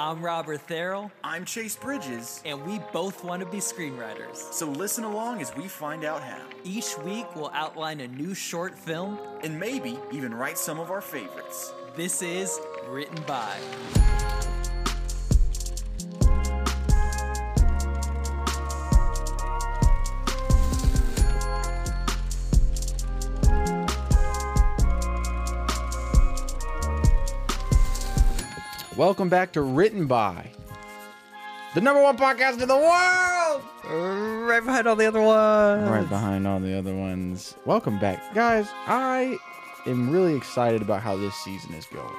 I'm Robert Therrell, I'm Chase Bridges, and we both want to be screenwriters. so listen along as we find out how, Each week, we'll outline a new short film. and maybe even write some of our favorites. This is Written By. Welcome back to Written By, the number one podcast in the world. right behind all the other ones. Right behind all the other ones. Welcome back, guys. I am really excited about how this season is going.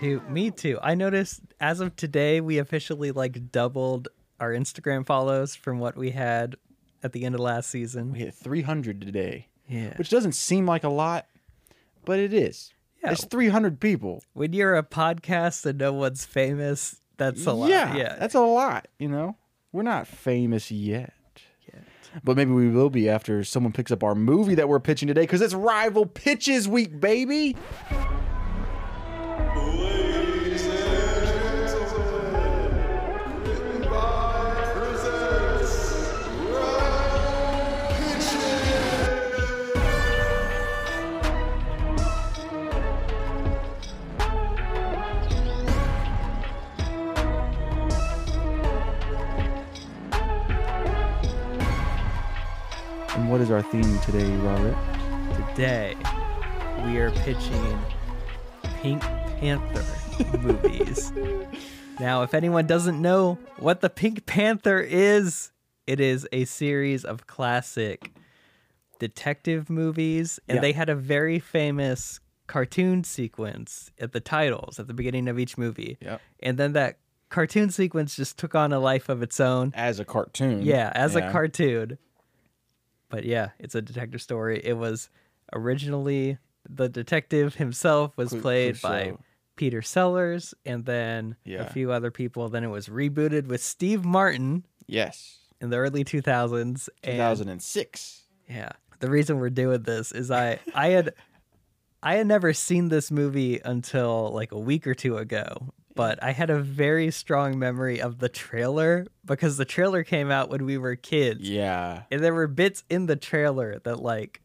Dude, me too. I noticed as of today, we officially like doubled our Instagram follows from what we had at the end of last season. We hit 300 today, Yeah. which doesn't seem like a lot, but it is. Yeah. It's 300 people. When you're a podcast and no one's famous, that's a lot. Yeah, Yeah. that's a lot. You know, we're not famous yet. But maybe we will be after someone picks up our movie that we're pitching today because it's Rival Pitches Week, baby. And what is our theme today, Robert? Today, we are pitching Pink Panther movies. Now, if anyone doesn't know what the Pink Panther is, it is a series of classic detective movies, and Yeah. they had a very famous cartoon sequence at the titles at the beginning of each movie. Yep. And then that cartoon sequence just took on a life of its own. As a cartoon. Yeah, as Yeah. a cartoon. But yeah, it's a detective story. It was originally the detective himself was played by Peter Sellers and then Yeah. a few other people. Then it was rebooted with Steve Martin Yes. in the early 2000s. And 2006. yeah, the reason we're doing this is I I had I had never seen this movie until like a week or two ago, but I had a very strong memory of the trailer because the trailer came out when we were kids. Yeah. And there were bits in the trailer that like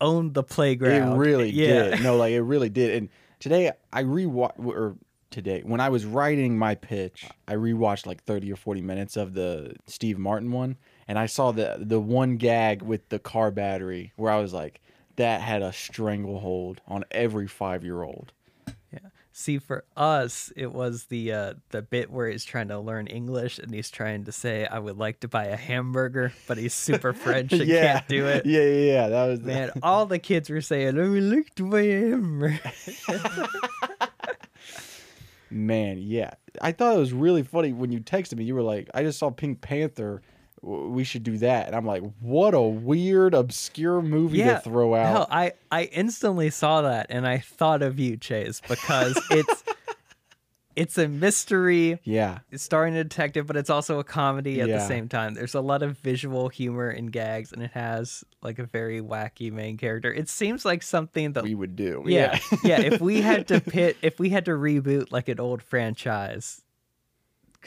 owned the playground. It really yeah. did. No, like it really did. And today I rewatched, or today when I was writing my pitch, I rewatched like thirty or forty minutes of the Steve Martin one, and I saw the the one gag with the car battery where I was like, that had a stranglehold on every five year old. See, for us, it was the uh, the bit where he's trying to learn English and he's trying to say, "I would like to buy a hamburger," but he's super French and yeah, can't do it. Yeah, yeah, yeah. That was Man, all the kids were saying, "I would like to buy a hamburger." Man, yeah. I thought it was really funny when you texted me. You were like, I just saw Pink Panther. We should do that. And I'm like, what a weird, obscure movie to throw out. No, I I instantly saw that and I thought of you, Chase, because it's it's a mystery yeah. it's starring a detective, but it's also a comedy at the same time. There's a lot of visual humor and gags, and it has like a very wacky main character. It seems like something that We would do. yeah, yeah. If we had to pit, if we had to reboot like an old franchise,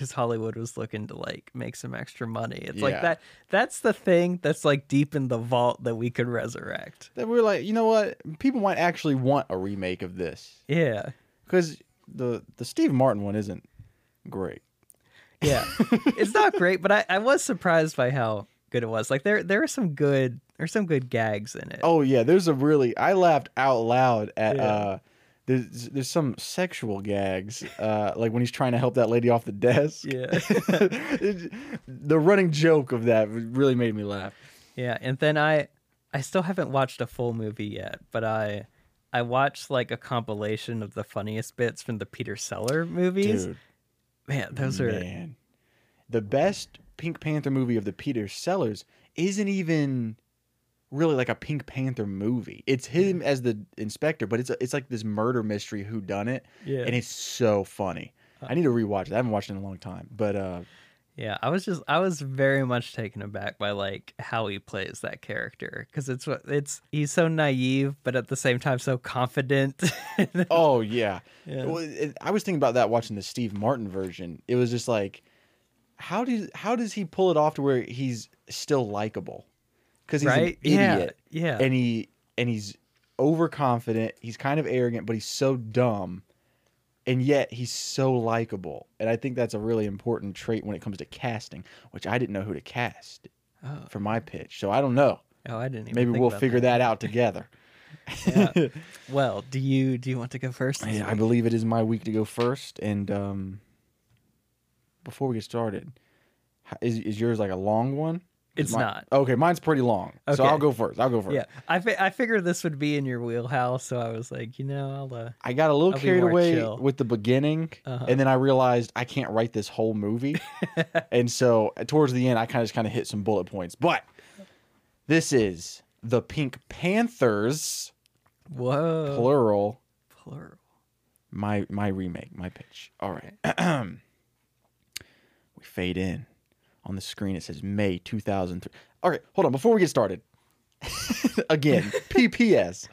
because Hollywood was looking to like make some extra money, it's like that. That's the thing that's like deep in the vault that we could resurrect. That we're like, you know what? People might actually want a remake of this. Yeah, Because the, the Steve Martin one isn't great. yeah. it's not great, but I, I was surprised by how good it was. Like there there are some good there's some good gags in it. Oh, yeah. There's a really, I laughed out loud at, Yeah. uh, there's, there's some sexual gags, uh, like when he's trying to help that lady off the desk. Yeah. The running joke of that really made me laugh. Yeah, and then I I still haven't watched a full movie yet, but I I watched like a compilation of the funniest bits from the Peter Seller movies. Dude, Man, those are man. The best Pink Panther movie of the Peter Sellers isn't even really like a Pink Panther movie. It's him as the inspector, but it's a, it's like this murder mystery who done it, Yeah. and it's so funny. I need to rewatch it. I haven't watched it in a long time, but uh, Yeah, I was just I was very much taken aback by like how he plays that character because it's what it's he's so naive but at the same time so confident. Oh yeah. Yeah. Well, it, I was thinking about that watching the Steve Martin version. It was just like, how does how does he pull it off to where he's still likable? Because he's Right? an idiot. yeah. And he and he's overconfident. He's kind of arrogant, but he's so dumb, and yet he's so likable. And I think that's a really important trait when it comes to casting, which I didn't know who to cast Oh. for my pitch. So I don't know. oh, I didn't even. Maybe we'll figure that out together. Yeah. Well, do you do you want to go first? Yeah, I believe it is my week to go first. And um, before we get started, is, is yours like a long one? It's mine- not. Okay, mine's pretty long. So I'll go first. I'll go first. Yeah, I fi- I figured this would be in your wheelhouse, so I was like, you know, I'll. Uh, I got a little I'll carried away chill. with the beginning, Uh-huh. and then I realized I can't write this whole movie. and so uh, towards the end, I kind of just kind of hit some bullet points. But this is the Pink Panthers, whoa. plural, Plural. my my remake, my pitch. All right. we fade in. On the screen it says May 2003. All right, hold on. Before we get started, again, PPS.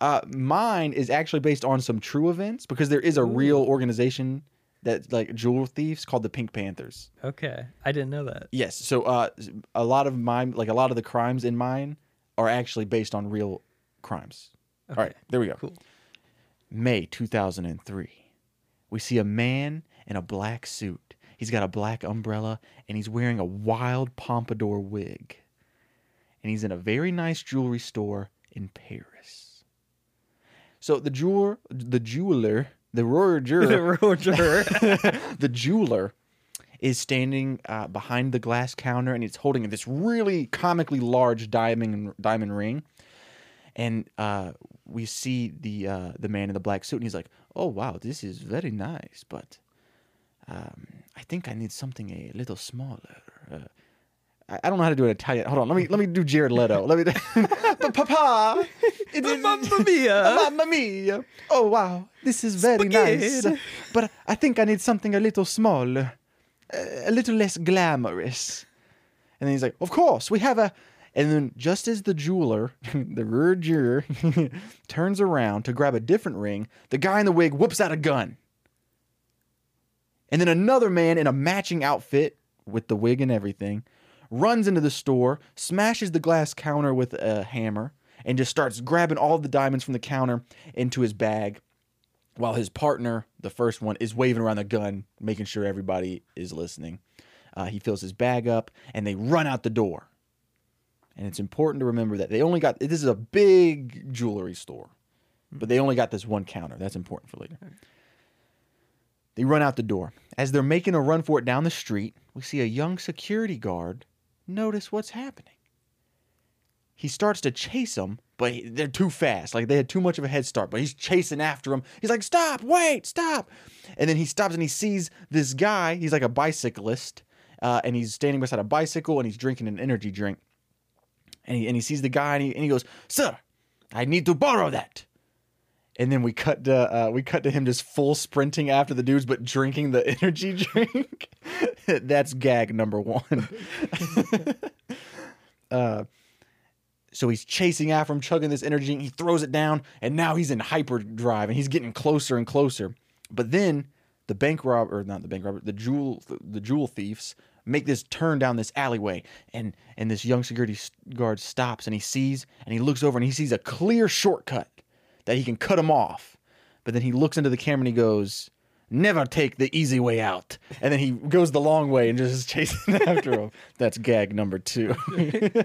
Uh, mine is actually based on some true events because there is a real organization that like jewel thieves called the Pink Panthers. Okay, I didn't know that. Yes. So uh, a lot of mine, like a lot of the crimes in mine, are actually based on real crimes. All right, there we go. Cool. May 2003. We see a man in a black suit. He's got a black umbrella and he's wearing a wild pompadour wig. And he's in a very nice jewelry store in Paris. So the jeweler, the jeweler, the Roger, Roger. the jeweler is standing uh, behind the glass counter and he's holding this really comically large diamond diamond ring. And uh, we see the uh, the man in the black suit and he's like, "Oh wow, this is very nice, but um, I think I need something a little smaller." Uh, I, I don't know how to do an Italian. Hold on, let me let me do Jared Leto. Let me, but Papa, it is Mamma mia. Mamma mia! Oh wow, this is very nice. But I think I need something a little smaller, a little less glamorous. And then he's like, "Of course, we have a." And then, just as the jeweler, the rear Roger, turns around to grab a different ring, the guy in the wig whips out a gun. And then another man in a matching outfit with the wig and everything runs into the store, smashes the glass counter with a hammer, and just starts grabbing all the diamonds from the counter into his bag while his partner, the first one, is waving around the gun, making sure everybody is listening. Uh, he fills his bag up and they run out the door. And it's important to remember that they only got this is a big jewelry store, but they only got this one counter. That's important for later. They run out the door. As they're making a run for it down the street, we see a young security guard notice what's happening. He starts to chase them, but they're too fast. Like they had too much of a head start, but he's chasing after them. He's like, Stop, wait, stop. And then he stops and he sees this guy. He's like a bicyclist, uh, and he's standing beside a bicycle and he's drinking an energy drink. And he, and he sees the guy and he, and he goes, Sir, I need to borrow that. And then we cut to uh, we cut to him just full sprinting after the dudes, but drinking the energy drink. That's gag number one. uh, so he's chasing after him, chugging this energy. drink. He throws it down, and now he's in hyperdrive, and he's getting closer and closer. But then the bank robber, or not the bank robber, the jewel the jewel thieves make this turn down this alleyway, and and this young security guard stops, and he sees, and he looks over, and he sees a clear shortcut that he can cut him off. But then he looks into the camera and he goes, Never take the easy way out. And then he goes the long way and just is chasing after him. That's gag number two.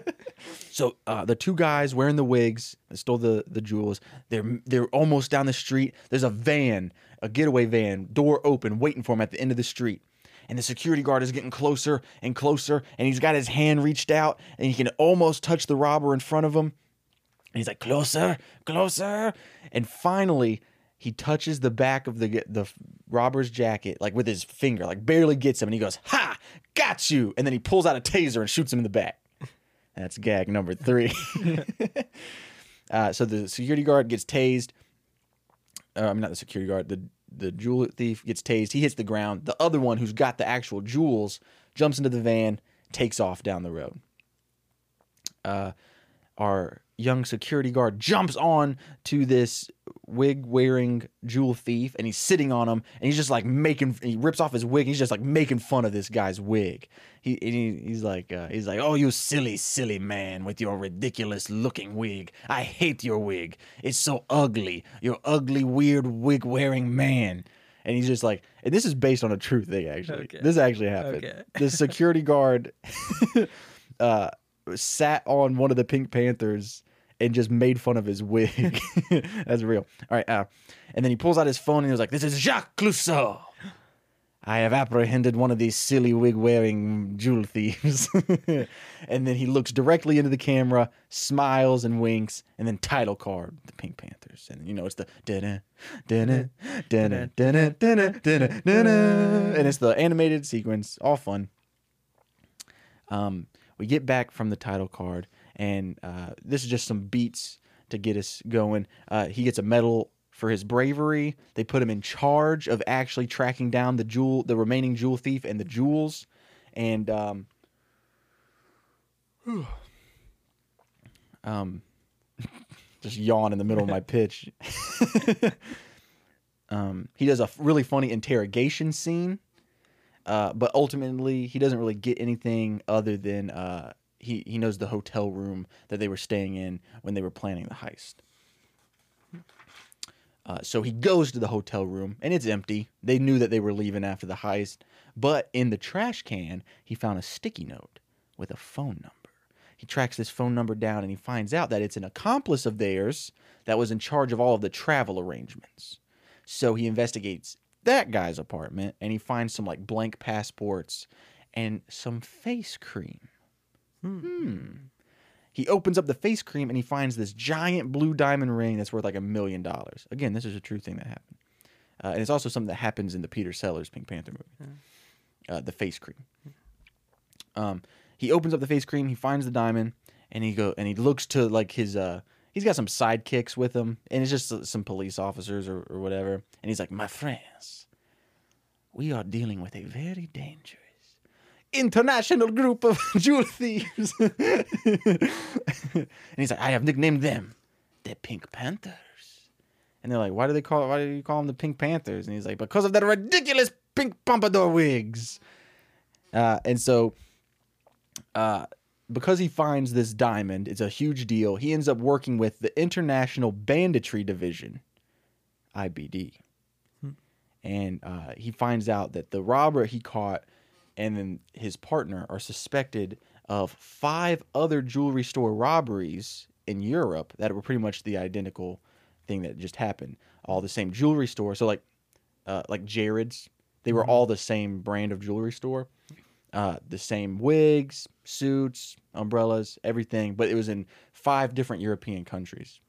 so uh, the two guys wearing the wigs that stole the, the jewels, they're they're almost down the street. There's a van, a getaway van, door open, waiting for him at the end of the street. And the security guard is getting closer and closer, and he's got his hand reached out, and he can almost touch the robber in front of him. And he's like, closer, closer. And finally, he touches the back of the the robber's jacket, like with his finger, like barely gets him. And he goes, Ha, got you. And then he pulls out a taser and shoots him in the back. That's gag number three. uh, so the security guard gets tased. Uh, I mean, not the security guard. The the jewel thief gets tased. He hits the ground. The other one, who's got the actual jewels, jumps into the van, takes off down the road. Uh, our young security guard jumps on to this wig wearing jewel thief and he's sitting on him and he's just like making he rips off his wig and he's just like making fun of this guy's wig. He, and he he's like uh, he's like oh you silly silly man with your ridiculous looking wig. I hate your wig. It's so ugly. Your ugly weird wig wearing man. And he's just like and this is based on a true thing actually. Okay. this actually happened. Okay. the security guard uh sat on one of the pink panthers and just made fun of his wig. That's real. All right. Uh, and then he pulls out his phone and he was like, This is Jacques Clouseau. I have apprehended one of these silly wig wearing jewel thieves. and then he looks directly into the camera, smiles and winks, and then title card, the Pink Panthers. And you know, it's the da-da, da-da, da-da, da-da, da-da, da-da, da-da. and it's the animated sequence, all fun. Um, we get back from the title card, and uh, this is just some beats to get us going. Uh, he gets a medal for his bravery. They put him in charge of actually tracking down the jewel, the remaining jewel thief, and the jewels. And um, um, just yawn in the middle of my pitch. um, he does a really funny interrogation scene uh, but ultimately, he doesn't really get anything other than uh, he he knows the hotel room that they were staying in when they were planning the heist. Uh, so he goes to the hotel room and it's empty. They knew that they were leaving after the heist, but in the trash can he found a sticky note with a phone number. He tracks this phone number down and he finds out that it's an accomplice of theirs that was in charge of all of the travel arrangements. So he investigates that guy's apartment and he finds some like blank passports and some face cream. Hmm. He opens up the face cream and he finds this giant blue diamond ring that's worth like a million dollars. Again, this is a true thing that happened. Uh, and it's also something that happens in the Peter Sellers Pink Panther movie. Uh, the face cream. Um, he opens up the face cream, he finds the diamond, and he go and he looks to like his uh he's got some sidekicks with him, and it's just some police officers or, or whatever. And he's like, My friends, we are dealing with a very dangerous international group of jewel thieves. and he's like, I have nicknamed them the Pink Panthers. And they're like, Why do they call why do you call them the Pink Panthers? And he's like, Because of their ridiculous pink pompadour wigs. Uh, and so uh, because he finds this diamond, it's a huge deal. He ends up working with the International Banditry Division, IBD. And uh, he finds out that the robber he caught and then his partner are suspected of five other jewelry store robberies in Europe that were pretty much the identical thing that just happened. All the same jewelry store. So like uh, like Jared's, they were all the same brand of jewelry store uh, the same wigs, suits, umbrellas, everything, but it was in five different European countries.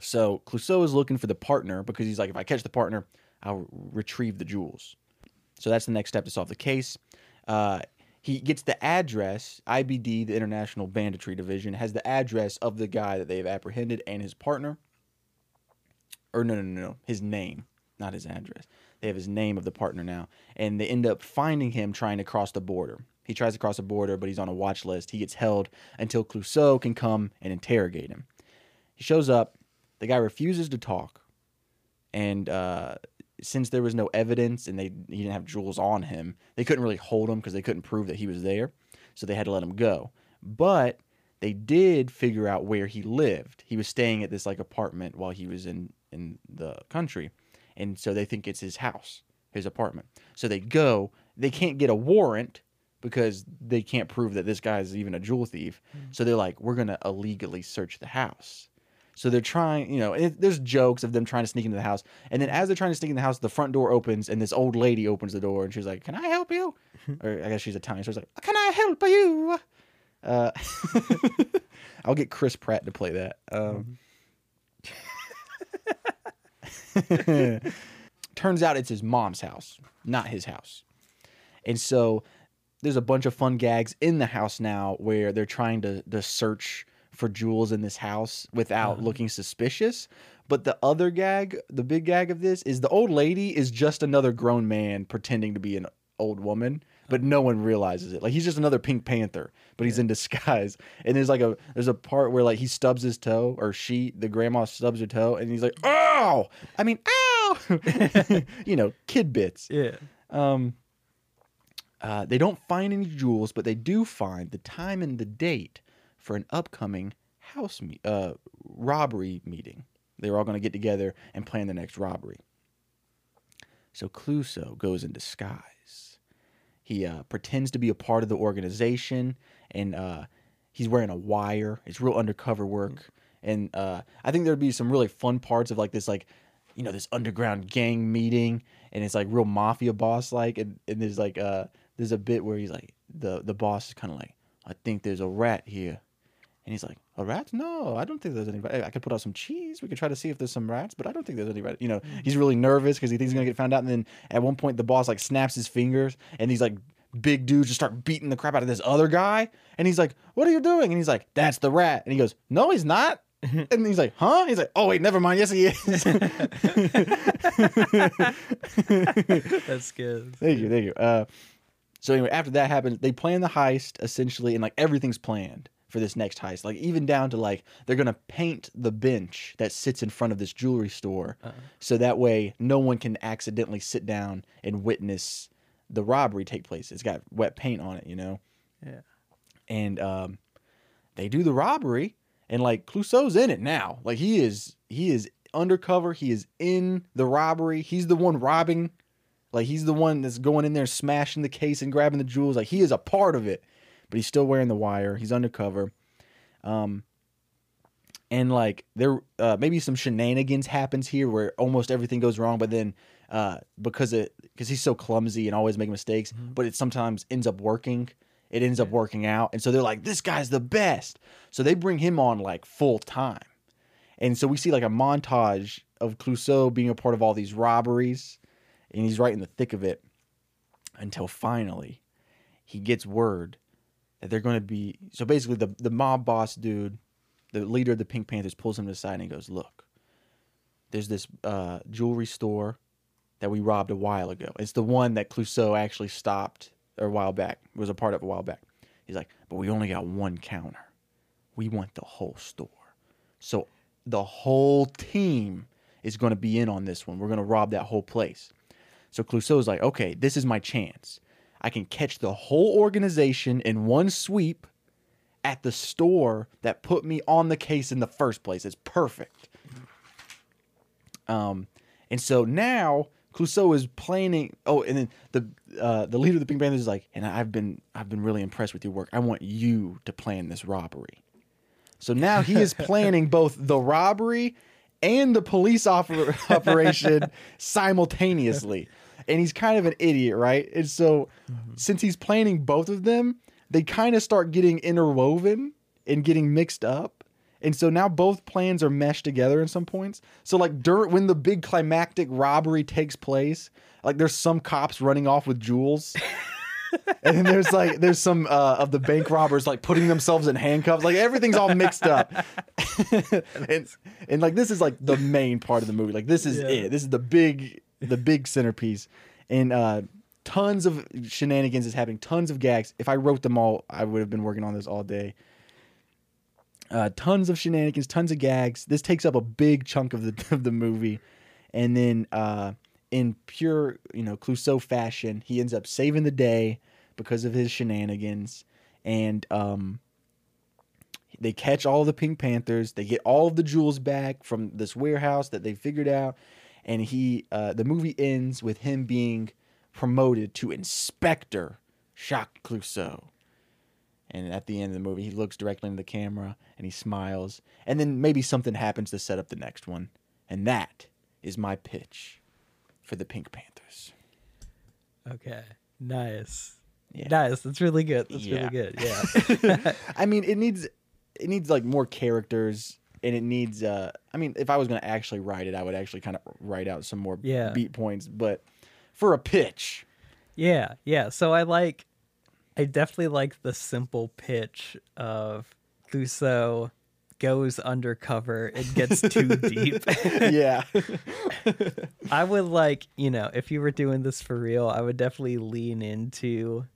So Clouseau is looking for the partner because he's like, if I catch the partner, I'll retrieve the jewels. So that's the next step to solve the case. Uh, he gets the address. IBD, the International Banditry Division, has the address of the guy that they've apprehended and his partner. Or no, no, no, no, his name, not his address. They have his name of the partner now, and they end up finding him trying to cross the border. He tries to cross the border, but he's on a watch list. He gets held until Clouseau can come and interrogate him. He shows up. The guy refuses to talk, and uh, since there was no evidence and they he didn't have jewels on him, they couldn't really hold him because they couldn't prove that he was there. So they had to let him go. But they did figure out where he lived. He was staying at this like apartment while he was in in the country, and so they think it's his house, his apartment. So they go. They can't get a warrant because they can't prove that this guy is even a jewel thief. So they're like, we're gonna illegally search the house. So they're trying, you know, it, there's jokes of them trying to sneak into the house. And then as they're trying to sneak in the house, the front door opens and this old lady opens the door and she's like, Can I help you? or I guess she's Italian. So she's like, Can I help you? Uh, I'll get Chris Pratt to play that. Um, turns out it's his mom's house, not his house. And so there's a bunch of fun gags in the house now where they're trying to, to search for jewels in this house without uh-huh. looking suspicious. But the other gag, the big gag of this is the old lady is just another grown man pretending to be an old woman, but no one realizes it. Like he's just another Pink Panther, but he's in disguise. And there's like a there's a part where like he stubs his toe, or she, the grandma stubs her toe, and he's like, "Oh!" I mean, "Ow!" you know, kid bits. Yeah. Um, uh, they don't find any jewels, but they do find the time and the date for an upcoming house me- uh, robbery meeting. They're all going to get together and plan the next robbery. So Clouseau goes in disguise. He uh, pretends to be a part of the organization, and uh, he's wearing a wire. It's real undercover work, and uh, I think there'd be some really fun parts of like this, like you know, this underground gang meeting, and it's like real mafia boss like, and, and there's like uh, there's a bit where he's like the the boss is kind of like, I think there's a rat here, and he's like, a rat? No, I don't think there's any rat. I could put out some cheese. We could try to see if there's some rats, but I don't think there's any rat. You know, he's really nervous because he thinks he's gonna get found out. And then at one point, the boss like snaps his fingers, and these like big dudes just start beating the crap out of this other guy. And he's like, "What are you doing?" And he's like, "That's the rat." And he goes, "No, he's not." and he's like, "Huh?" He's like, "Oh wait, never mind. Yes, he is." That's good. Thank you, thank you. Uh, so anyway, after that happens, they plan the heist essentially, and like everything's planned for this next heist. Like even down to like they're gonna paint the bench that sits in front of this jewelry store, so that way no one can accidentally sit down and witness the robbery take place. It's got wet paint on it, you know. Yeah. And um, they do the robbery, and like Clouseau's in it now. Like he is, he is undercover. He is in the robbery. He's the one robbing. Like he's the one that's going in there, smashing the case and grabbing the jewels. Like he is a part of it, but he's still wearing the wire. He's undercover. Um, and like there, uh, maybe some shenanigans happens here where almost everything goes wrong, but then uh, because it because he's so clumsy and always making mistakes, but it sometimes ends up working. It ends up working out, and so they're like, "This guy's the best." So they bring him on like full time, and so we see like a montage of Clouseau being a part of all these robberies, and he's right in the thick of it until finally he gets word that they're going to be. So basically, the the mob boss dude, the leader of the Pink Panthers, pulls him to the side and he goes, "Look, there's this uh, jewelry store that we robbed a while ago. It's the one that Clouseau actually stopped a while back. Was a part of a while back. He's like, but we only got one counter. We want the whole store. So the whole team is going to be in on this one. We're going to rob that whole place. So Clouseau's like, okay, this is my chance. I can catch the whole organization in one sweep at the store that put me on the case in the first place. It's perfect. Um, and so now Clouseau is planning. Oh, and then the uh, the leader of the Pink Panthers is like, and I've been I've been really impressed with your work. I want you to plan this robbery. So now he is planning both the robbery and the police oper- operation simultaneously. And he's kind of an idiot, right? And so since he's planning both of them, they kind of start getting interwoven and getting mixed up. And so now both plans are meshed together in some points. So like during when the big climactic robbery takes place, like there's some cops running off with jewels. and then there's like there's some uh, of the bank robbers like putting themselves in handcuffs. Like everything's all mixed up. and and like this is like the main part of the movie. Like this is Yeah. it. This is the big the big centerpiece. And uh tons of shenanigans is happening, tons of gags. If I wrote them all, I would have been working on this all day. Uh, tons of shenanigans, tons of gags. This takes up a big chunk of the of the movie, and then uh, in pure you know Clouseau fashion, he ends up saving the day because of his shenanigans, and um, they catch all the Pink Panthers. They get all of the jewels back from this warehouse that they figured out, and he uh, the movie ends with him being promoted to Inspector Jacques Clouseau. And at the end of the movie, he looks directly into the camera and he smiles. And then maybe something happens to set up the next one. And that is my pitch for the Pink Panthers. Okay. Nice. Yeah. Nice. That's really good. That's Yeah. really good. Yeah. I mean, it needs it needs like more characters and it needs uh I mean, if I was going to actually write it, I would actually kind of write out some more Yeah. beat points, but for a pitch, Yeah, yeah. So I like, I definitely like the simple pitch of Clouseau goes undercover it gets too deep. yeah. I would like, you know, if you were doing this for real, I would definitely lean into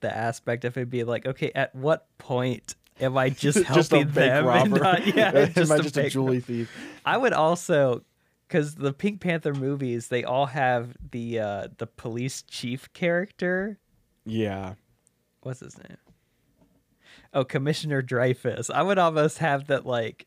the aspect of it being like, okay, at what point am I just helping just a them? robber. not- yeah, Am just I a just a jewelry thief? I would also because the Pink Panther movies, they all have the uh the police chief character. Yeah. What's his name? Oh, Commissioner Dreyfus. I would almost have that like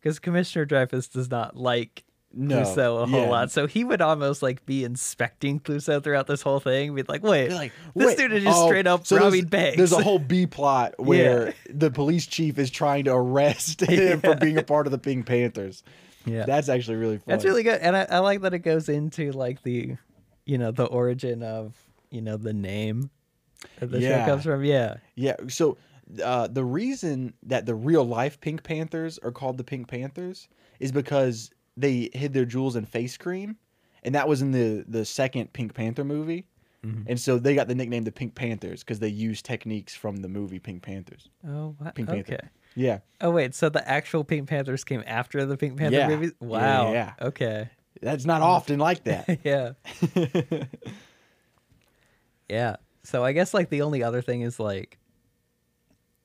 because Commissioner Dreyfus does not like No. Clouseau a whole yeah. lot, so he would almost like be inspecting Clouseau throughout this whole thing. Be like, wait, like, this wait, dude is just oh, straight up so robbing there's, banks. There's a whole B plot where the police chief is trying to arrest him for being a part of the Pink Panthers. yeah, That's actually really fun. That's really good, and I, I like that it goes into like the, you know, the origin of you know the name that the Yeah. show comes from. Yeah, Yeah. So uh, the reason that the real life Pink Panthers are called the Pink Panthers is because they hid their jewels in face cream, and that was in the the second Pink Panther movie. Mm-hmm. And so they got the nickname the Pink Panthers because they used techniques from the movie Pink Panthers. Oh, what? Pink okay. Panther. Yeah, Oh wait, so the actual Pink Panthers came after the Pink Panther Yeah. movies? Yeah, Wow. yeah. Okay. that's not often like that. yeah. yeah. So I guess like the only other thing is like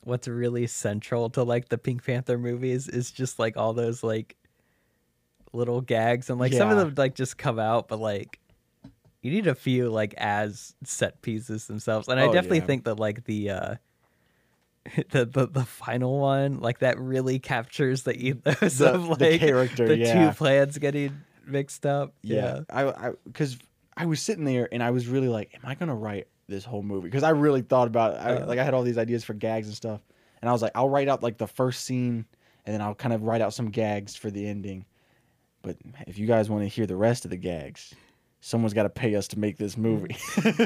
what's really central to like the Pink Panther movies is just like all those like little gags and like some of them like just come out but like you need a few like as set pieces themselves. And I Oh, definitely yeah. think that like the uh the, the the final one like that really captures the ethos The- of the like character, the yeah. two plans getting mixed up. Yeah, I, I, because I was sitting there and I was really like, am I gonna write this whole movie? Because I really thought about, I, Uh. like, I had all these ideas for gags and stuff, and I was like, I'll write out like the first scene, and then I'll kind of write out some gags for the ending. But if you guys want to hear the rest of the gags, someone's got to pay us to make this movie.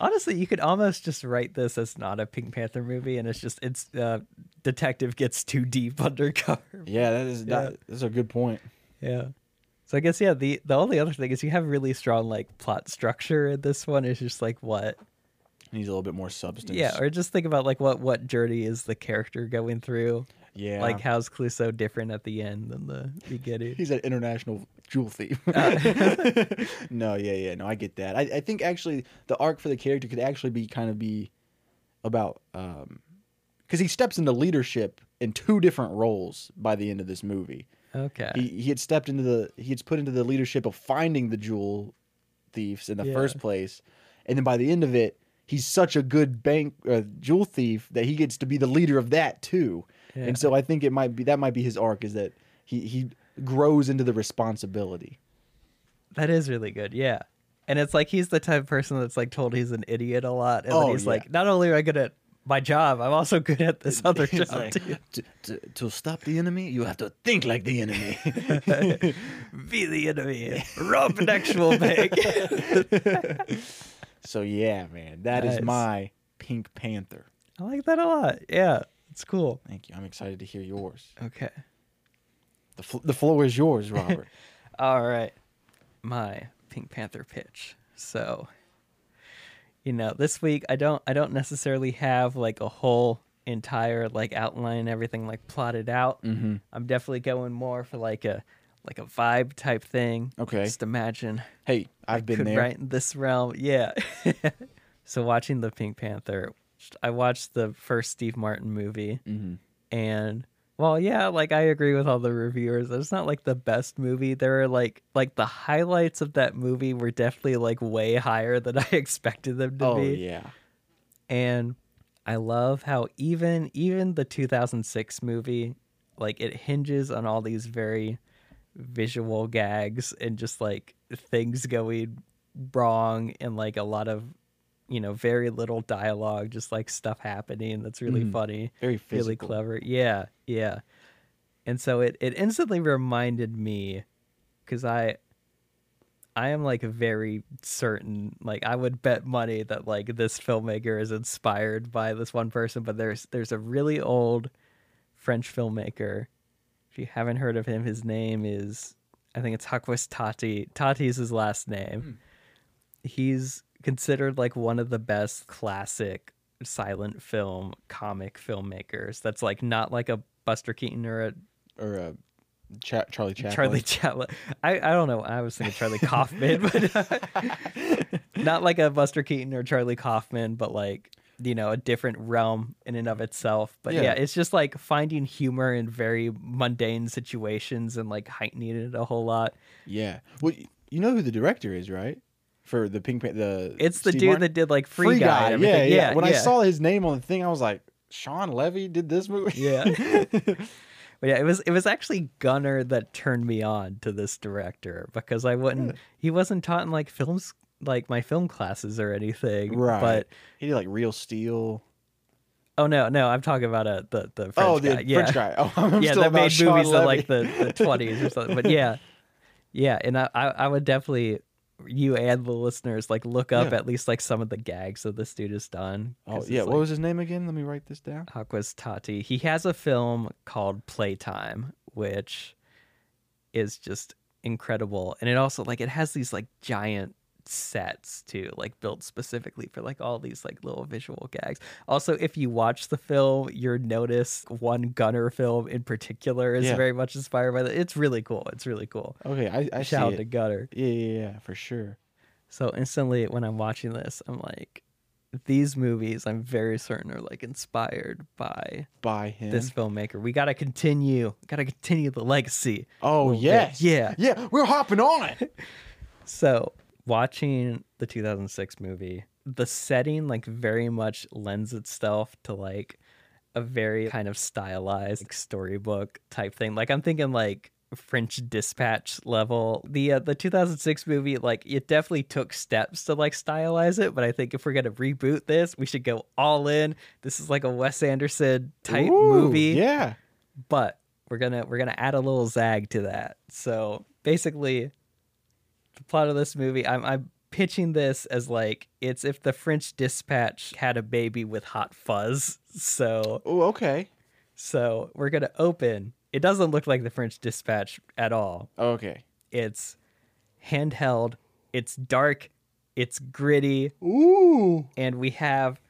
Honestly, you could almost just write this as not a Pink Panther movie, and it's just it's uh, detective gets too deep undercover. yeah, that is Yeah. that, that's a good point. Yeah. So I guess yeah, the the only other thing is you have really strong like plot structure in this one. Is just like what Needs a little bit more substance. yeah, or just think about like what what journey is the character going through. Yeah. Like how's Clouseau different at the end than the beginning? He's an international jewel thief. Uh. no, yeah, yeah, no, I get that. I, I think actually the arc for the character could actually be kind of be about um because he steps into leadership in two different roles by the end of this movie. okay. He he had stepped into the he had put into the leadership of finding the jewel thieves in the Yeah. first place, and then by the end of it, he's such a good bank uh, jewel thief that he gets to be the leader of that too. Yeah. And so I think it might be that might be his arc is that he he grows into the responsibility. That is really good. Yeah. And it's like he's the type of person that's like told he's an idiot a lot. And Oh, he's yeah. like, not only am I good at my job, I'm also good at this other job like, to, to, to stop the enemy, you have to think like the enemy. Be the enemy. Rob an actual bank. so yeah, man, that is Nice. my Pink Panther. I like that a lot. Yeah. It's cool. Thank you. I'm excited to hear yours. Okay. The fl- the floor is yours, Robert. All right. My Pink Panther pitch. So, you know, this week I don't I don't necessarily have like a whole entire like outline and everything like plotted out. mm-hmm. I'm definitely going more for like a like a vibe type thing. Okay. Just imagine Hey, I've been could there. write in this realm. Yeah. so watching the Pink Panther, I watched the first Steve Martin movie Mm-hmm. and well, yeah, like I agree with all the reviewers. It's not like the best movie. There are like like the highlights of that movie were definitely like way higher than I expected them to Oh be. yeah. And I love how even even the 2006 movie like it hinges on all these very visual gags and just like things going wrong and like a lot of you know very little dialogue just like stuff happening that's really Mhm. funny Very physical. really clever. Yeah yeah. And so it it instantly reminded me because i i am like very certain like i would bet money that like this filmmaker is inspired by this one person but there's there's a really old french filmmaker. If you haven't heard of him his name is i think it's Hakwes tati. Tati is his last name. He's considered like one of the best classic silent film comic filmmakers. That's like not like a Buster Keaton or a or uh, Cha- Charlie Chaplin. Charlie Chaplin. I, I don't know. I was thinking Charlie Kaufman, but uh, not like a Buster Keaton or Charlie Kaufman, but like you know a different realm in and of itself. But yeah, Yeah. it's just like finding humor in very mundane situations and like heightening it a whole lot. Yeah. Well, you know who the director is, right? For the Pink Pan- the It's the dude Martin? that did like Free, Free Guy. Guy. and Yeah, yeah, When I saw his name on the thing, I was like, Shawn Levy did this movie. Yeah. But yeah, it was it was actually Gunnar that turned me on to this director because I wouldn't he wasn't taught in like films like my film classes or anything. right. But he did like Real Steel. oh no, no, I'm talking about uh, the the French oh, the guy. yeah. French guy. Oh, I'm yeah, still that made Shawn movies in Levy. like the, the 20s or something. But yeah, yeah, and I, I I would definitely you and the listeners like look up Yeah. at least like some of the gags that this dude has done. Oh yeah, it's, what was his name again? Let me write this down. Aquas Tati. He has a film called Playtime, which is just incredible. And it also like it has these like giant sets too, like built specifically for like all these like little visual gags. Also, if you watch the film, you'll notice one Gunner film in particular is Yeah. very much inspired by that. It's really cool. It's really cool. Okay, I, I Shout out to Gunner. Yeah, yeah, yeah, for sure. So instantly when I'm watching this, I'm like, these movies I'm very certain are like inspired by By him. this filmmaker. We got to continue. Got to continue the legacy. oh little bit. Yeah. yeah. We're hopping on it. So, watching the 2006 movie, the setting like very much lends itself to like a very kind of stylized like, storybook type thing. Like I'm thinking like French Dispatch level. The uh, the 2006 movie like it definitely took steps to like stylize it, but I think if we're going to reboot this, we should go all in. This is like a Wes Anderson type Ooh, movie. Yeah. but we're gonna we're gonna add a little zag to that. So basically, the plot of this movie, I'm I'm pitching this as like it's if the French Dispatch had a baby with Hot Fuzz. So Oh, okay. so we're gonna open. It doesn't look like the French Dispatch at all. Okay. It's handheld. It's dark. It's gritty Ooh. and we have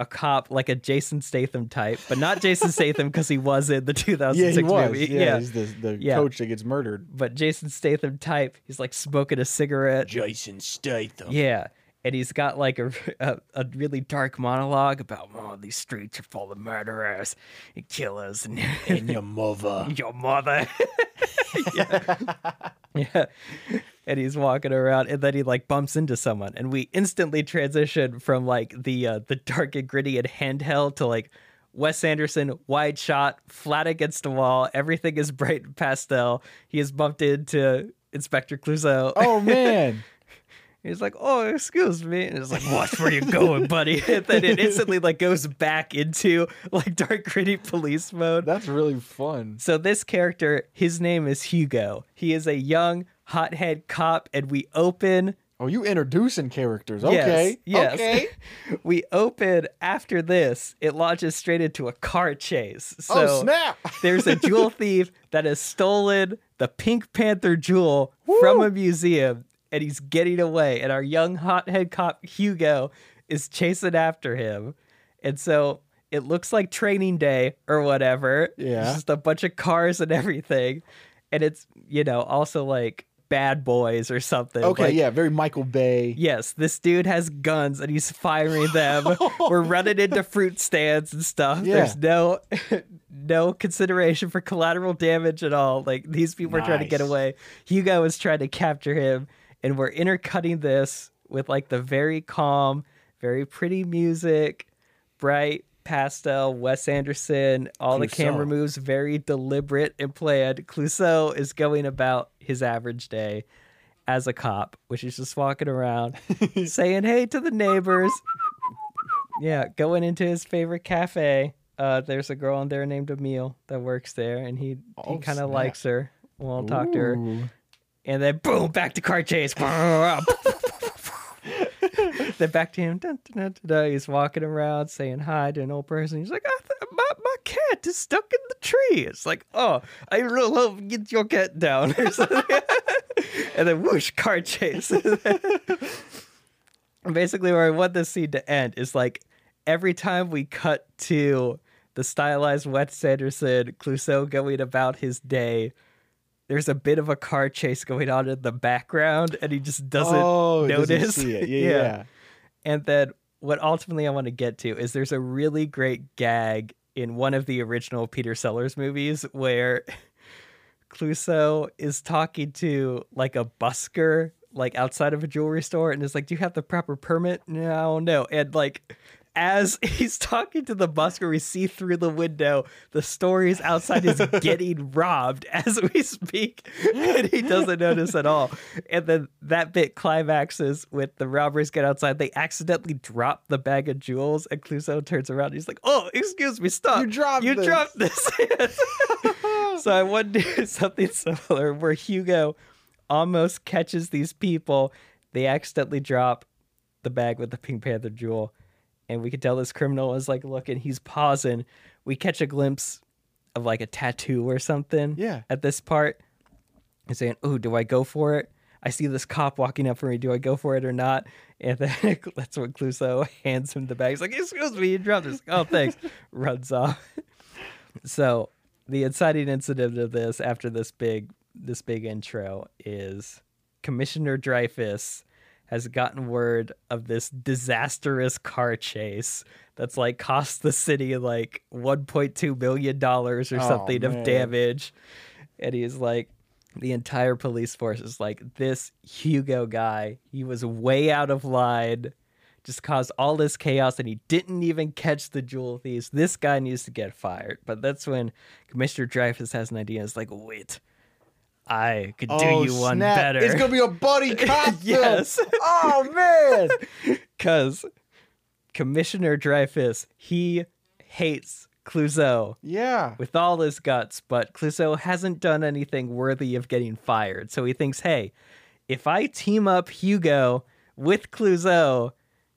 a cop like a Jason Statham type, but not Jason Statham because he was in the 2006 Yeah, he was. movie. Yeah, he's the the Yeah. coach that gets murdered. but Jason Statham type. He's like smoking a cigarette. Jason Statham. Yeah. And he's got like a, a, a really dark monologue about, oh, these streets are full of murderers and killers and, And your mother. your mother. yeah. yeah. And he's walking around and then he like bumps into someone and we instantly transition from like the uh, the dark and gritty and handheld to like Wes Anderson, wide shot, flat against the wall. Everything is bright and pastel. He has bumped into Inspector Clouseau. Oh man. He's like, "Oh, excuse me," and it's like, "Watch where you're going, buddy." And then it instantly like goes back into like dark, gritty police mode. That's really fun. So this character, his name is Hugo. He is a young hothead cop, and we open. Oh, you introducing characters. Okay. Yes, yes. Okay. we open after this. It launches straight into a car chase. Oh, so oh, snap. there's a jewel thief that has stolen the Pink Panther jewel from a museum and he's getting away. And our young hothead cop Hugo is chasing after him. And so it looks like training day or whatever. Yeah. It's just a bunch of cars and everything. And it's, you know, also like bad boys or something. Okay, Like, yeah, very Michael Bay. Yes, this dude has guns and he's firing them. We're running into fruit stands and stuff. Yeah. There's no no consideration for collateral damage at all. Like these people are trying to get away. Hugo is trying to capture him, and we're intercutting this with like the very calm, very pretty music, bright pastel, Wes Anderson, all the camera moves very deliberate and planned. Clouseau is going about his average day as a cop, which is just walking around saying hey to the neighbors. Yeah, going into his favorite cafe. Uh, there's a girl in there named Emile that works there, and he he Oh, kind of likes her. Won't talk to her, and then boom, back to car chase. then back to him. Dun, dun, dun. He's walking around saying hi to an old person. He's like, I th- my, my cat is stuck in the tree. It's like, oh, I really love get your cat down. or something. and then whoosh, car chase. Basically, where I want this scene to end is like every time we cut to the stylized Wes Anderson Clouseau going about his day, there's a bit of a car chase going on in the background, and he just doesn't oh, doesn't notice. see it. Yeah, yeah. And then what ultimately I want to get to is there's a really great gag in one of the original Peter Sellers movies where Clouseau is talking to like a busker like outside of a jewelry store and is like, Do you have the proper permit? No, no. And like as he's talking to the busker, we see through the window the stories outside is getting robbed as we speak, and he doesn't notice at all. And then that bit climaxes with the robbers get outside. They accidentally drop the bag of jewels, and Clouseau turns around. He's like, "Oh, excuse me, stop! You dropped you this." dropped this." so I wonder something similar where Hugo almost catches these people. They accidentally drop the bag with the Pink Panther jewel and we could tell this criminal is like looking he's pausing. We catch a glimpse of like a tattoo or something Yeah. at this part. And saying oh do i go for it? I see this cop walking up for me. Do i go for it or not? And then that's when Clouseau hands him the bag. He's like excuse me you dropped this oh thanks. Runs off. So the inciting incident of this after this big this big intro is commissioner dreyfus has gotten word of this disastrous car chase that's like cost the city like 1.2 million dollars or Oh, something of damage. And he's like the entire police force is like this hugo guy he was way out of line just caused all this chaos and he didn't even catch the jewel thieves. This guy needs to get fired. But that's when commissioner dreyfus has an idea it's like wait i could do oh, you one better It's gonna be a buddy cop. Yes. Oh man. because Commissioner Dreyfus he hates Clouseau Yeah. with all his guts, but Clouseau hasn't done anything worthy of getting fired. So he thinks, hey, if I team up Hugo with Clouseau,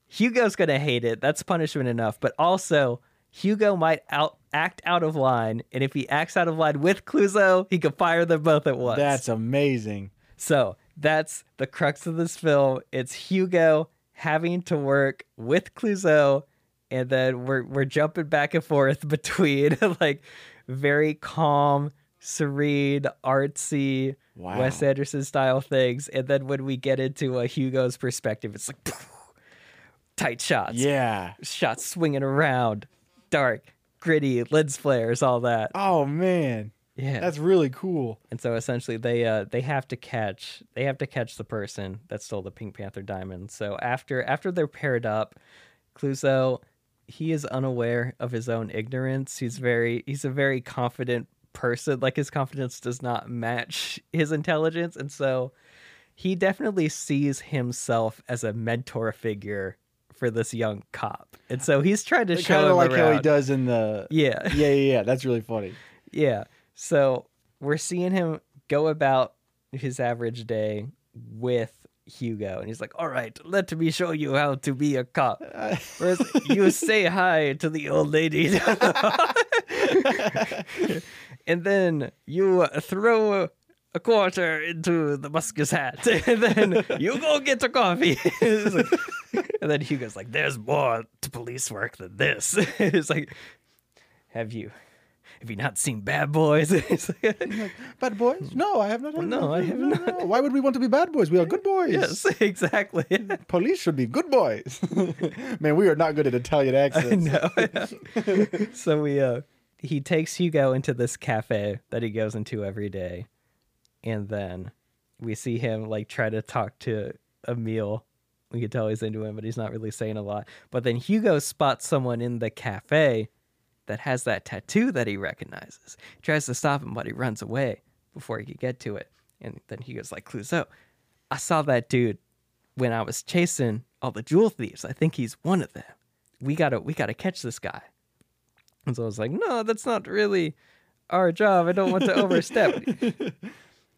Hugo's gonna hate it. That's punishment enough. But also, Hugo might out act out of line, and if he acts out of line with Clouseau, he could fire them both at once. That's amazing. So that's the crux of this film. It's Hugo having to work with Clouseau, and then we're we're jumping back and forth between like very calm, serene, artsy Wow. Wes Anderson style things, and then when we get into a Hugo's perspective, it's like tight shots, Yeah. shots swinging around, dark, gritty, lens flares, all that. Oh man. Yeah, That's really cool. and so essentially they uh they have to catch they have to catch the person that stole the Pink Panther diamond. So after after they're paired up, Clouseau he is unaware of his own ignorance. He's very he's a very confident person. Like his confidence does not match his intelligence and so he definitely sees himself as a mentor figure for this young cop. And so he's trying to show Kind of like how he does in the. Yeah. Yeah, yeah, yeah. That's really funny. Yeah. So we're seeing him go about his average day with Hugo, and he's like, "All right, let me show you how to be a cop." Whereas you say hi to the old lady, and then you throw a quarter into the busker's hat, and then you go get a coffee. Like- and then Hugo's like, "There's more to police work than this." it's like, have you? Have you not seen Bad Boys? Like, Bad boys? No, I have not. No, I have not. Why would we want to be bad boys? We are good boys. yes, exactly. Police should be good boys. Man, we are not good at Italian accents. I know. so we uh he takes Hugo into this cafe that he goes into every day. And then we see him like try to talk to Emil. We can tell he's into him, but he's not really saying a lot. But then Hugo spots someone in the cafe that has that tattoo that he recognizes. He tries to stop him, but he runs away before he could get to it. And then Hugo's like, Clouseau, I saw that dude when I was chasing all the jewel thieves. I think he's one of them. We gotta we gotta catch this guy. And so I was like, no, that's not really our job. I don't want to overstep.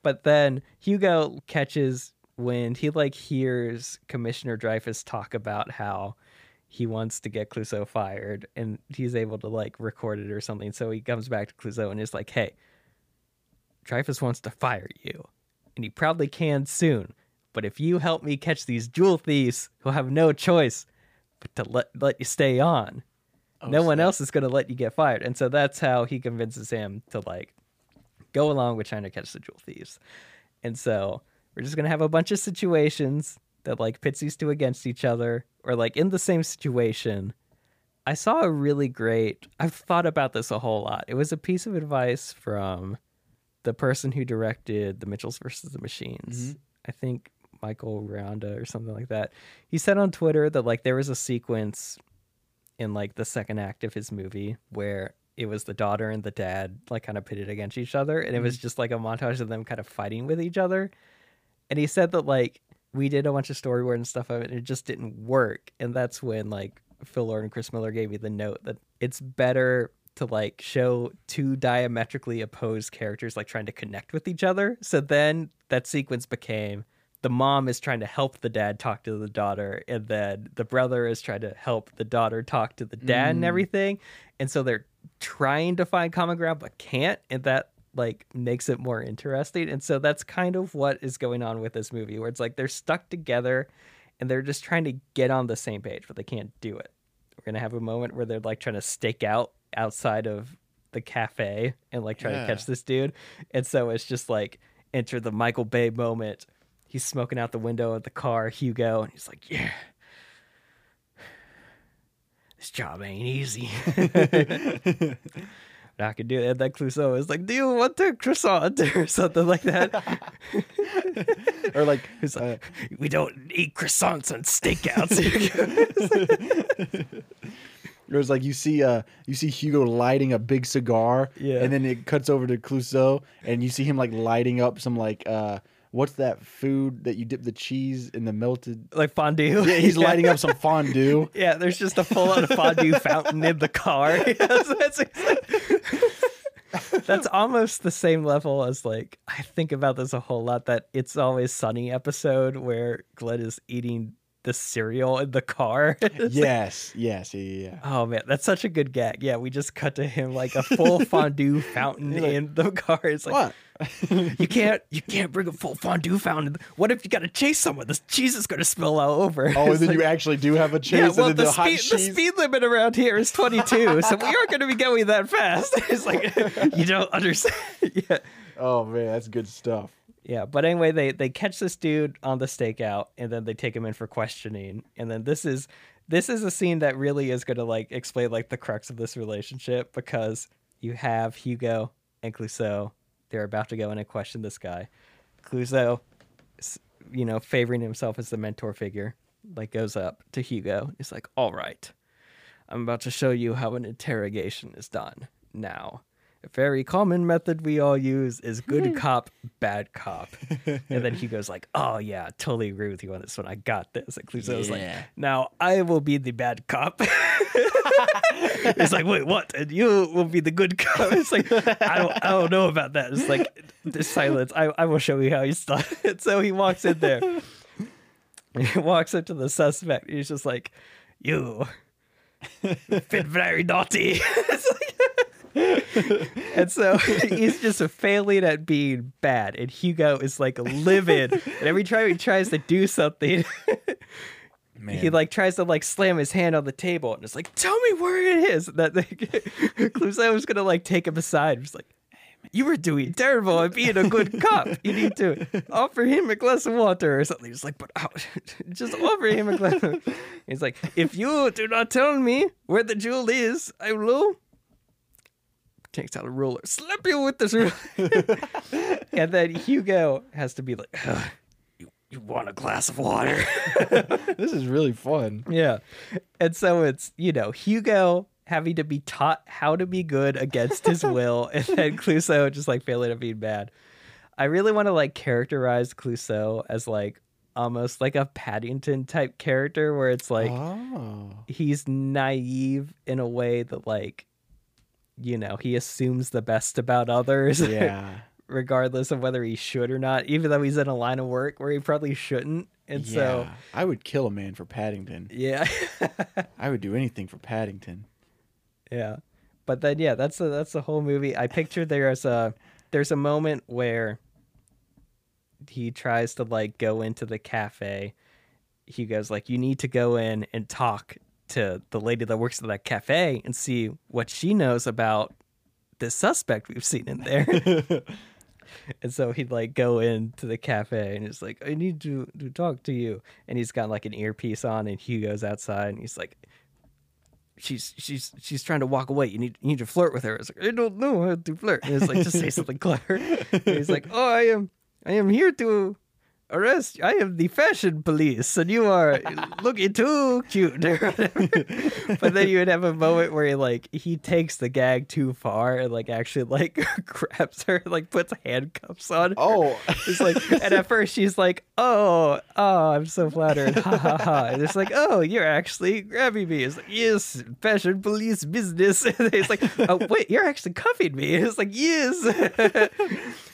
But then Hugo catches wind. He like hears Commissioner Dreyfus talk about how he wants to get Clouseau fired and he's able to like record it or something. So he comes back to Clouseau and is like, hey, Dreyfus wants to fire you. And he probably can soon. But if you help me catch these jewel thieves who have no choice but to let let you stay on, oh, no one else is going to let you get fired. And so that's how he convinces him to like go along with trying to catch the jewel thieves. And so we're just going to have a bunch of situations that like pits these two against each other or like in the same situation. I saw a really great, I've thought about this a whole lot. It was a piece of advice from the person who directed The Mitchells versus the Machines. Mm-hmm. I think Michael Rianda or something like that. He said on Twitter that like there was a sequence in like the second act of his movie where it was the daughter and the dad like kind of pitted against each other and it was mm-hmm. just like a montage of them kind of fighting with each other. And he said that like we did a bunch of storyboard and stuff of it and it just didn't work. And that's when like phil lord and chris miller gave me the note that it's better to like show two diametrically opposed characters like trying to connect with each other. So then that sequence became the mom is trying to help the dad talk to the daughter and then the brother is trying to help the daughter talk to the dad and mm. everything. And so they're trying to find common ground but can't and that like makes it more interesting. And so that's kind of what is going on with this movie where it's like they're stuck together and they're just trying to get on the same page but they can't do it. We're gonna have a moment where they're like trying to stake out outside of the cafe and like try Yeah. to catch this dude. And so it's just like enter the michael bay moment. He's smoking out the window of the car hugo and he's like yeah this job ain't easy but I could do it. That Clouseau is like, "Do you want a croissant or something like that?" or like He's uh, "We don't eat croissants on stakeouts." It was like you see uh you see Hugo lighting a big cigar, Yeah. and then it cuts over to Clouseau, and you see him like lighting up some like uh what's that food that you dip the cheese in the melted? like fondue. Yeah, he's lighting up some fondue. Yeah, there's just a full-on fondue fountain in the car. That's, that's almost the same level as like I think about this a whole lot. That it's always sunny episode where Glenn is eating the cereal in the car. Yes, yes, yeah, yeah. Oh man, that's such a good gag. Yeah, we just cut to him like a full fondue fountain like, in the car. It's like What? you can't you can't bring a full fondue fountain. What if you got to chase someone? This cheese is going to spill all over. Oh, and then like, you actually do have a chase, yeah, well, the, the, speed, the speed limit around here is 22, so we aren't going to be going that fast. It's like, you don't understand. yeah. Oh man, that's good stuff. Yeah, but anyway, they they catch this dude on the stakeout, and then they take him in for questioning, and then this is this is a scene that really is going to like explain like the crux of this relationship because you have Hugo and Clouseau. They're about to go in and question this guy. Clouseau, you know, favoring himself as the mentor figure, like goes up to Hugo. He's like, "All right, I'm about to show you how an interrogation is done. Now, a very common method we all use is good hmm. cop, bad cop. and then Hugo's like, oh, yeah, totally agree with you on this one. I got this. And Clouseau's like, now I will be the bad cop. it's like, wait, what? And you will be the good cop. It's like, I don't, I don't know about that. It's like, this silence. I, I will show you how he's done. And so he walks in there. He walks up to the suspect. He's just like, you been very naughty. It's like- and so he's just failing at being bad. And Hugo is like livid. and every time he tries to do something, Man, he like tries to like slam his hand on the table and it's like, tell me where it is. That like, Clouseau was gonna like take him aside. He's like, you were doing terrible at being a good cop. You need to offer him a glass of water or something. He's like, but how- uh, just offer him a glass. Of... He's like, if you do not tell me where the jewel is, I will. Takes out a ruler, slap you with this ruler, and then Hugo has to be like, you, you want a glass of water? this is really fun. Yeah. And so it's, you know, Hugo having to be taught how to be good against his will, and then Clouseau just like failing at being bad. I really want to like characterize Clouseau as like almost like a Paddington type character where it's like oh, he's naive in a way that like you know, he assumes the best about others. yeah. regardless of whether he should or not, even though he's in a line of work where he probably shouldn't. And so I would kill a man for Paddington. yeah. I would do anything for Paddington. Yeah. But then yeah, that's the that's the whole movie. I picture there's a there's a moment where he tries to like go into the cafe. He goes like you need to go in and talk to the lady that works at that cafe and see what she knows about this suspect we've seen in there. and so he'd like go into the cafe and he's like, I need to, to talk to you. And he's got like an earpiece on and Hugo's outside and he's like, She's she's she's trying to walk away. You need you need to flirt with her. It's like I don't know how to flirt. And it's like just say something clever. And he's like, Oh, I am I am here to arrest. I am the fashion police, and you are looking too cute, but then you would have a moment where he like he takes the gag too far and like actually like grabs her, like puts handcuffs on. Her. Oh. it's like, and at first she's like, "Oh, oh, I'm so flattered," ha ha ha. And it's like, "Oh, you're actually grabbing me." It's like, "Yes, fashion police business." And it's like, "Oh, wait, you're actually cuffing me." It's like, "Yes."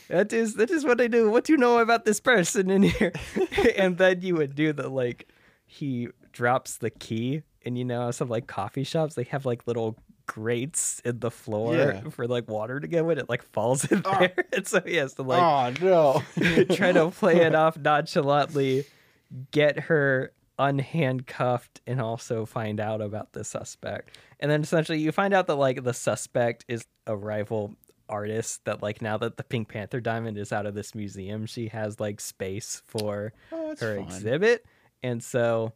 That is that is what I do. What do you know about this person in here? and then you would do the like he drops the key and you know some like coffee shops they have like little grates in the floor Yeah. for like water to go in. It like falls in ah. there. and so he has to like oh no. try to play it off nonchalantly, get her unhandcuffed, and also find out about the suspect. And then essentially you find out that like the suspect is a rival artist that like now that the Pink Panther diamond is out of this museum, she has like space for Oh, her fun. exhibit. And so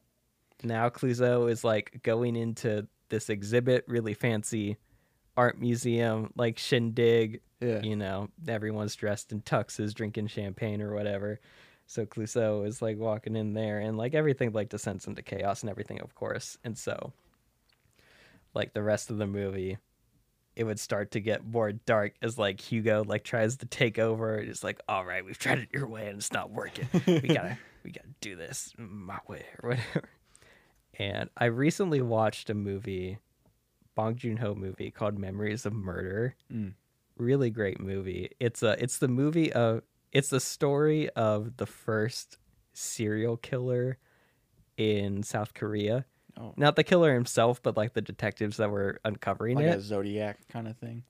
now Clouseau is like going into this exhibit, really fancy art museum, like shindig. Yeah. You know, everyone's dressed in tuxes, drinking champagne or whatever. So Clouseau is like walking in there, and like everything like descends into chaos and everything, of course. And so, like the rest of the movie, it would start to get more dark as like Hugo like tries to take over. It's like, all right, we've tried it your way and it's not working. We gotta we gotta do this my way or whatever. And I recently watched a movie, Bong Joon Ho movie called Memories of Murder. Mm. Really great movie. It's a it's the movie of it's the story of the first serial killer in South Korea. Oh. Not the killer himself, but like the detectives that were uncovering it. Like it. a Zodiac kind of thing.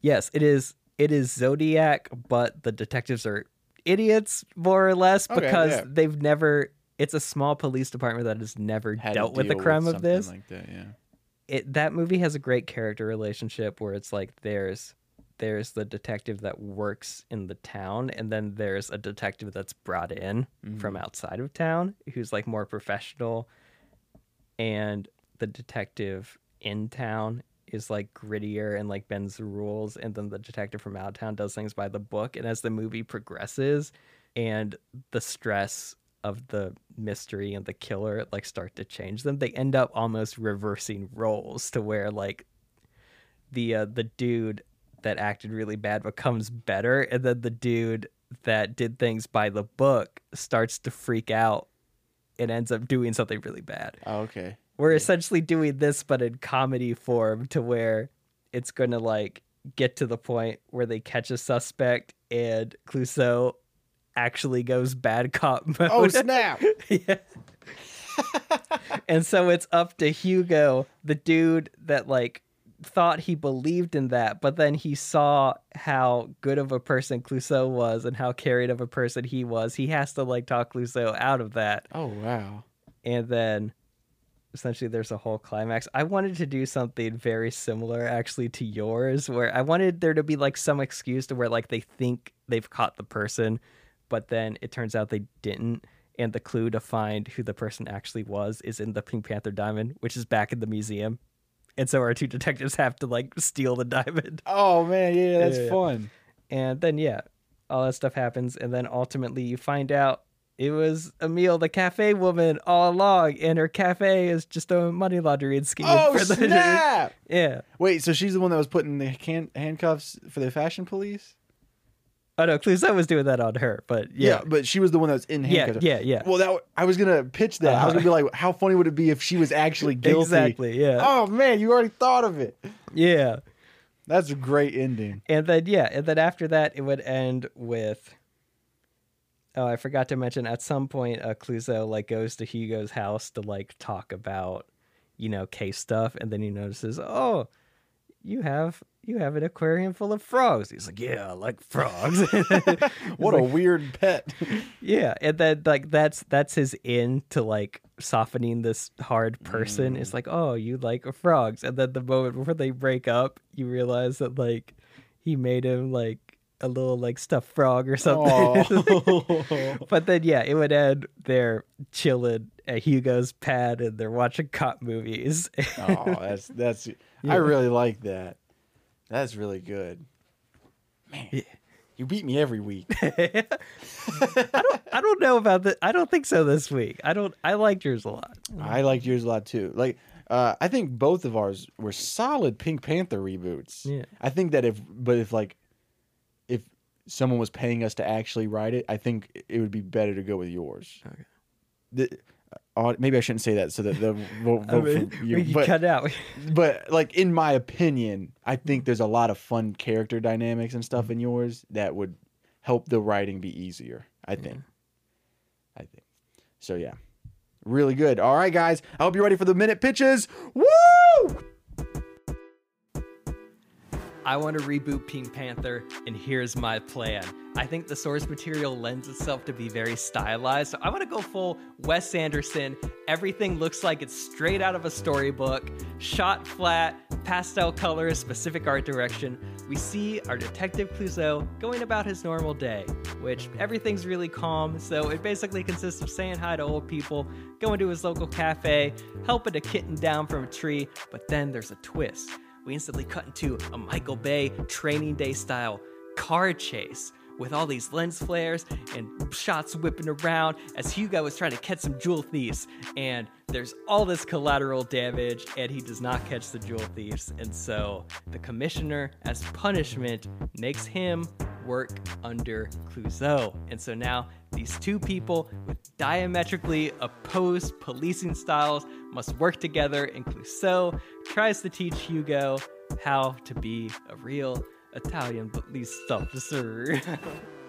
Yes, it is. It is Zodiac, but the detectives are idiots more or less Okay, because yeah. they've never. It's a small police department that has never Had dealt with the crime of this. Like that, yeah. It that movie has a great character relationship where it's like there's there's the detective that works in the town and then there's a detective that's brought in from Mm-hmm. outside of town who's like more professional and the detective in town is like grittier and like bends the rules and then the detective from out of town does things by the book and as the movie progresses and the stress of the mystery and the killer like start to change them they end up almost reversing roles to where like the uh, the dude that acted really bad becomes better and then the dude that did things by the book starts to freak out and ends up doing something really bad Oh, okay. we're essentially doing this but in comedy form to where it's going to like get to the point where they catch a suspect and Clouseau actually goes bad cop oh, mode. Oh snap! yeah. and so it's up to Hugo, the dude that like thought he believed in that, but then he saw how good of a person Clouseau was and how carried of a person he was. He has to like talk Clouseau out of that Oh wow. and then essentially there's a whole climax. I wanted to do something very similar actually to yours where I wanted there to be like some excuse to where like they think they've caught the person but then it turns out they didn't and the clue to find who the person actually was is in the Pink Panther diamond which is back in the museum. And so our two detectives have to like steal the diamond. Oh man, yeah, that's Yeah, yeah. fun. And then yeah, all that stuff happens, and then ultimately you find out it was Emil, the cafe woman, all along, and her cafe is just a money laundering scheme. Oh for the- snap! yeah. Wait, so she's the one that was putting the can- handcuffs for the fashion police? Oh no, Clouseau was doing that on her, but yeah, but she was the one that was in yeah, handcuffs. yeah, yeah. yeah. Well, that I was gonna pitch that. I was gonna be like, how funny would it be if she was actually guilty? exactly, yeah, Oh man, you already thought of it. yeah. That's a great ending. And then yeah, and then after that it would end with. Oh, I forgot to mention. At some point, uh, Clouseau like goes to Hugo's house to like talk about, you know, case stuff, and then he notices, oh, you have you have an aquarium full of frogs. He's like, yeah, I like frogs. What a weird pet. yeah, and then like that's that's his in to like softening this hard person. It's mm. like, oh, you like frogs, and then the moment before they break up, you realize that like he made him like a little like stuffed frog or something. But then yeah, it would end they're chilling at Hugo's pad and they're watching cop movies. oh, that's that's. I really like that. That's really good. Man, you beat me every week. I don't I don't know about that. I don't think so this week. I don't. I liked yours a lot. I liked yours a lot too. Like, uh, I think both of ours were solid Pink Panther reboots. Yeah. I think that if, but if like, if someone was paying us to actually write it, I think it would be better to go with yours. Okay. The, maybe I shouldn't say that so that the vote, I mean, you. we but, cut out. but like in my opinion, I think there's a lot of fun character dynamics and stuff mm-hmm. in yours that would help the writing be easier. I think. I think. So yeah. Really good. All right, guys. I hope you're ready for the minute pitches. Woo! I want to reboot Pink Panther, and here's my plan. I think the source material lends itself to be very stylized, so I want to go full Wes Anderson. Everything looks like it's straight out of a storybook, shot flat, pastel colors, specific art direction. We see our detective Clouseau going about his normal day, which everything's really calm, so it basically consists of saying hi to old people, going to his local cafe, helping a kitten down from a tree, but then there's a twist we instantly cut into a Michael Bay training day style car chase with all these lens flares and shots whipping around as Hugo is trying to catch some jewel thieves. And there's all this collateral damage, and he does not catch the jewel thieves. And so the commissioner, as punishment, makes him work under Clouseau. And so now these two people with diametrically opposed policing styles must work together, and Clouseau tries to teach Hugo how to be a real Italian police officer.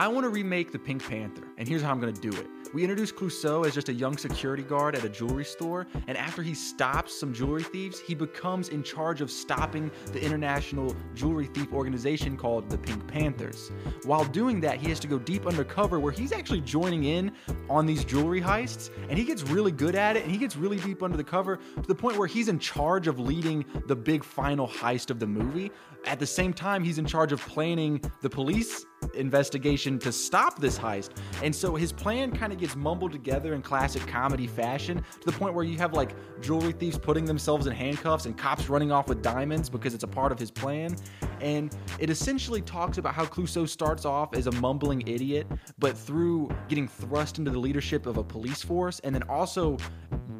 I want to remake the Pink Panther, and here's how I'm going to do it. We introduce Clouseau as just a young security guard at a jewelry store, and after he stops some jewelry thieves, he becomes in charge of stopping the international jewelry thief organization called the Pink Panthers. While doing that, he has to go deep undercover where he's actually joining in on these jewelry heists, and he gets really good at it, and he gets really deep under the cover to the point where he's in charge of leading the big final heist of the movie. At the same time, he's in charge of planning the police investigation to stop this heist. And so his plan kind of gets mumbled together in classic comedy fashion to the point where you have like jewelry thieves putting themselves in handcuffs and cops running off with diamonds because it's a part of his plan. And it essentially talks about how Clouseau starts off as a mumbling idiot, but through getting thrust into the leadership of a police force and then also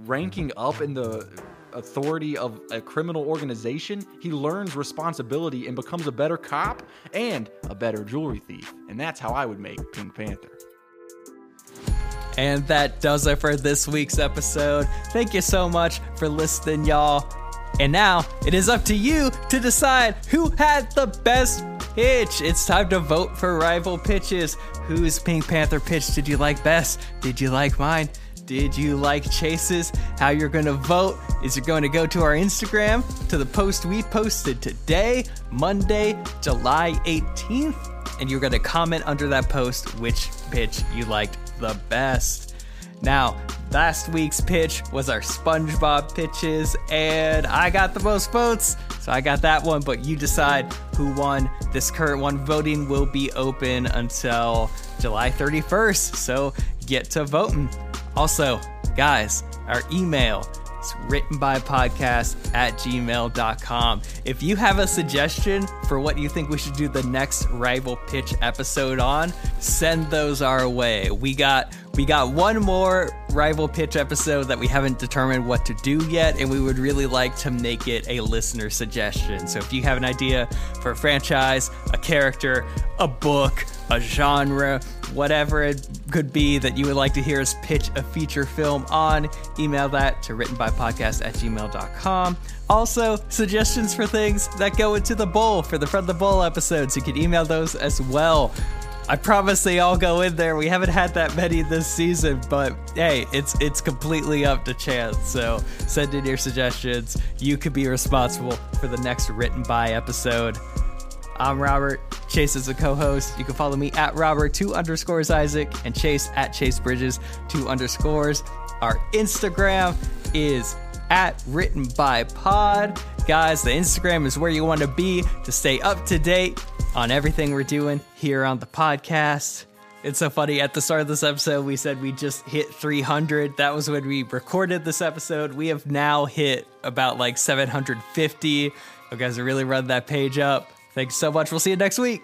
ranking up in the authority of a criminal organization, he learns responsibility and becomes a better cop and a better jewelry thief. And that's how I would make Pink Panther. And that does it for this week's episode. Thank you so much for listening, y'all. And now it is up to you to decide who had the best pitch. It's time to vote for rival pitches. Whose Pink Panther pitch did you like best? Did you like mine? Did you like Chase's? How you're going to vote is you're going to go to our Instagram to the post we posted today, Monday, July 18th, and you're going to comment under that post which pitch you liked the best. Now, last week's pitch was our SpongeBob pitches, and I got the most votes, so I got that one. But you decide who won. This current one voting will be open until July 31st, so get to voting. Also, guys, our email is written by podcast at gmail.com. If you have a suggestion for what you think we should do the next rival pitch episode on, send those our way. We got we got one more rival pitch episode that we haven't determined what to do yet, and we would really like to make it a listener suggestion. So if you have an idea for a franchise, a character, a book, a genre, whatever it could be that you would like to hear us pitch a feature film on, email that to writtenbypodcast at gmail.com. Also, suggestions for things that go into the bowl for the Front of the Bowl episodes, you can email those as well. I promise they all go in there. We haven't had that many this season, but hey, it's it's completely up to chance. So send in your suggestions. You could be responsible for the next written by episode. I'm Robert. Chase is a co-host. You can follow me at Robert two underscores Isaac and Chase at Chase Bridges two underscores. Our Instagram is at written by pod. Guys, the Instagram is where you want to be to stay up to date on everything we're doing here on the podcast. It's so funny. At the start of this episode, we said we just hit 300. That was when we recorded this episode. We have now hit about like 750. You guys are really running that page up. Thanks so much. We'll see you next week.